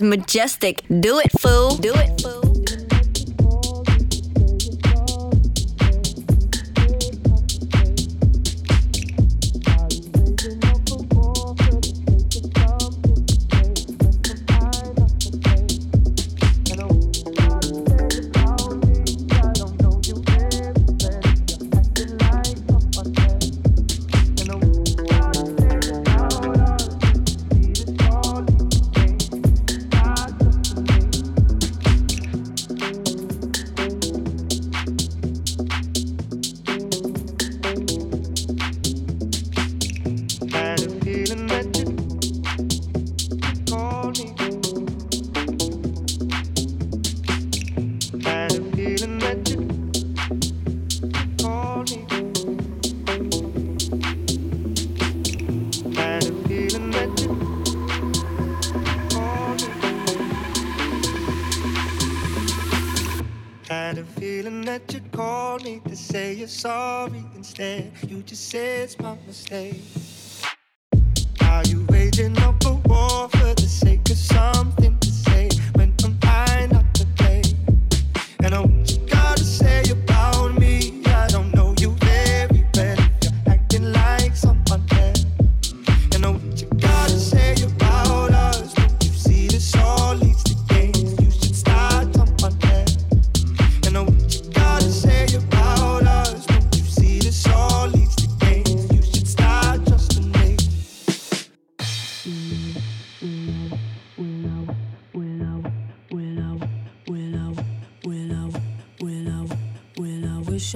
Majestic. Do it, fool. Do it, fool. said, you just said it's my mistake.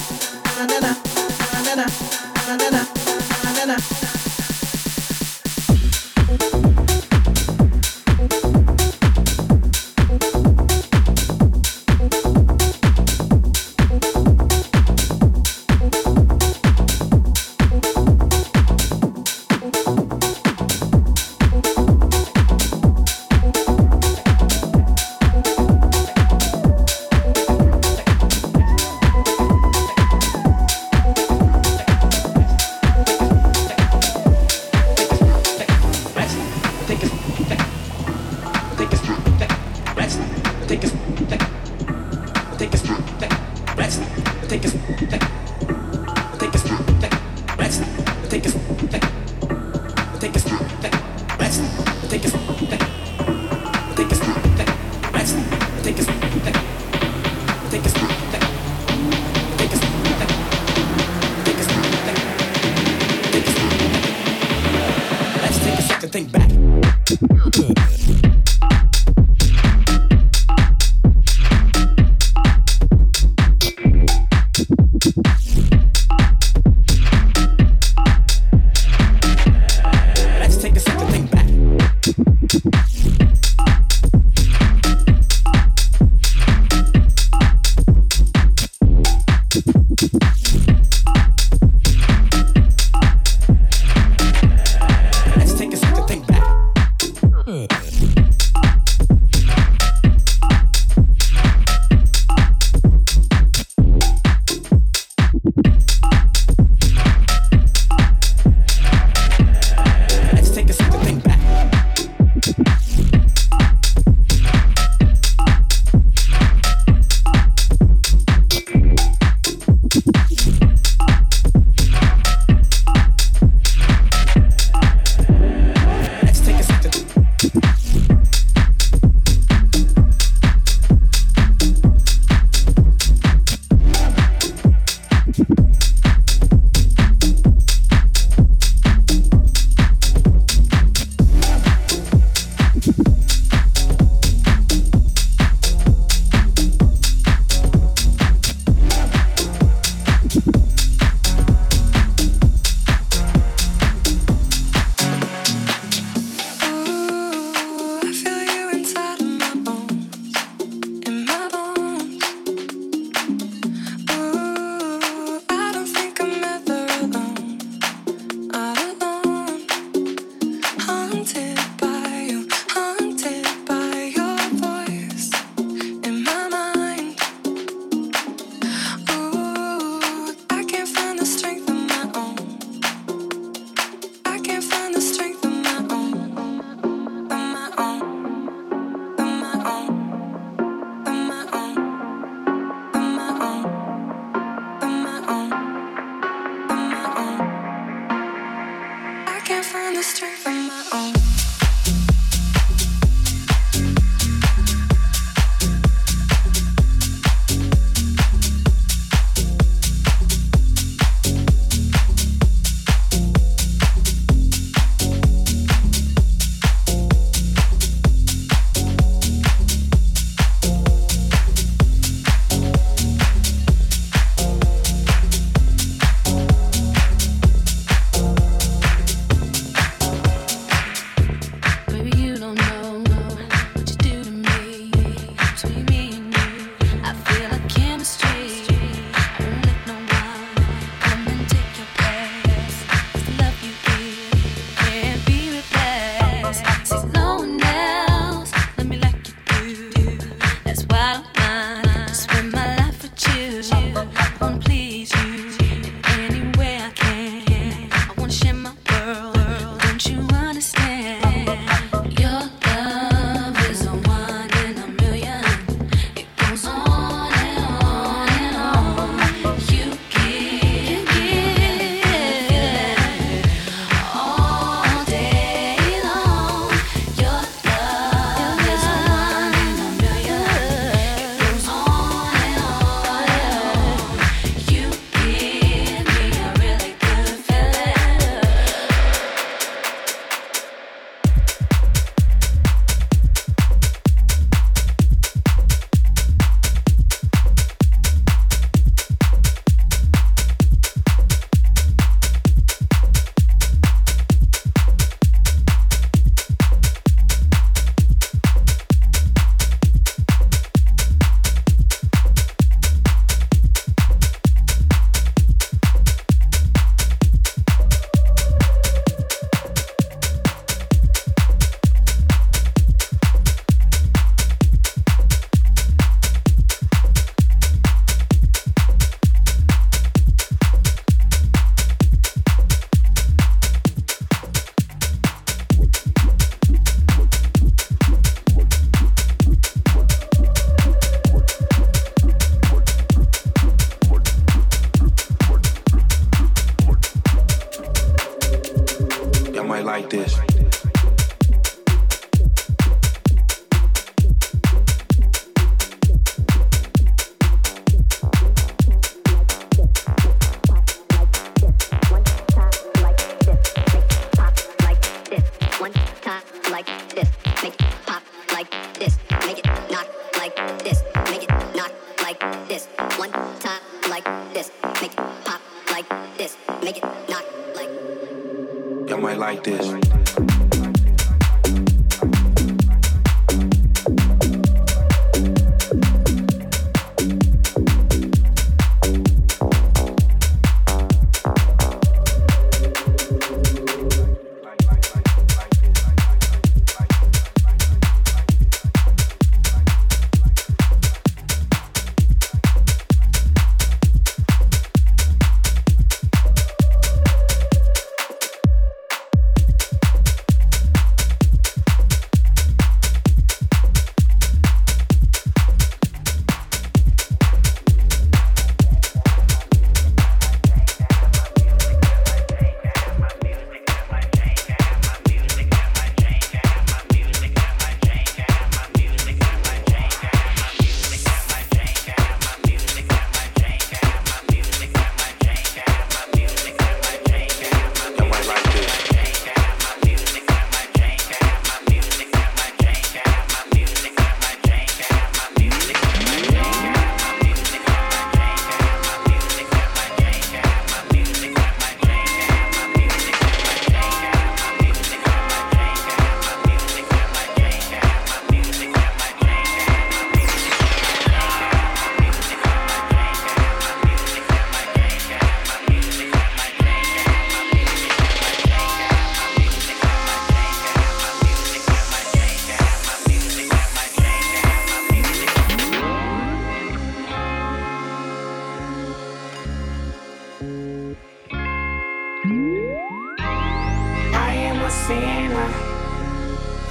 Bye.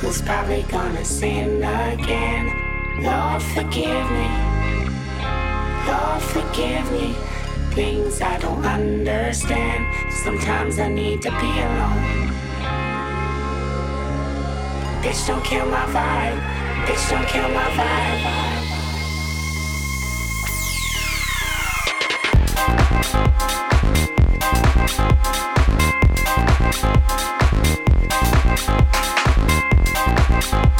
was probably gonna sin again. Lord, forgive me. Lord, forgive me. Things I don't understand. Sometimes I need to be alone. Bitch, don't kill my vibe. Bitch, don't kill my vibe. Thank Thank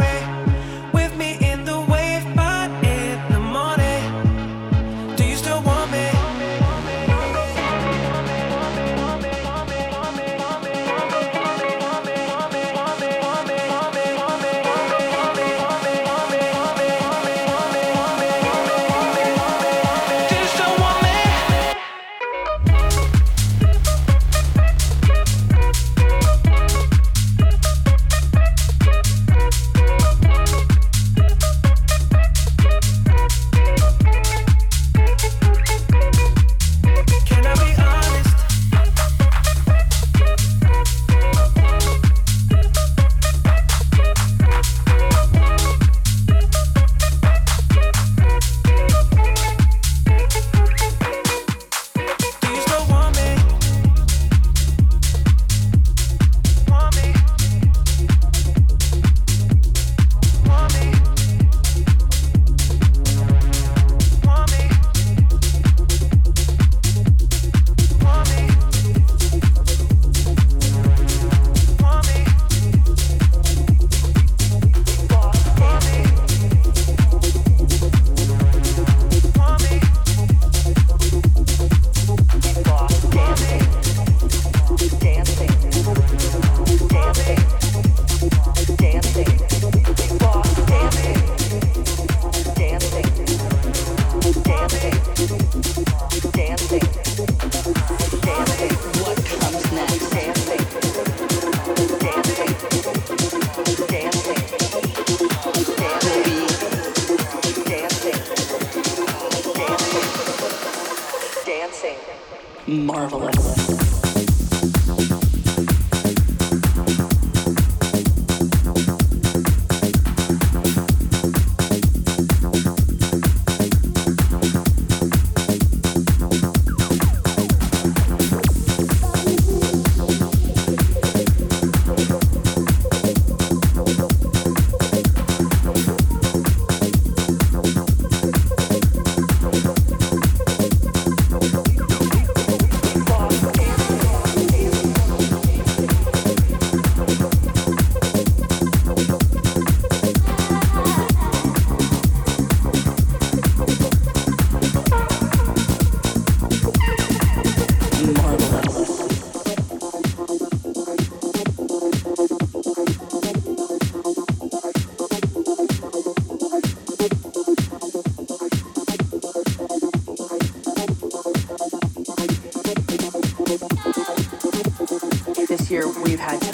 Dancing,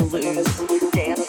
dancing, dancing.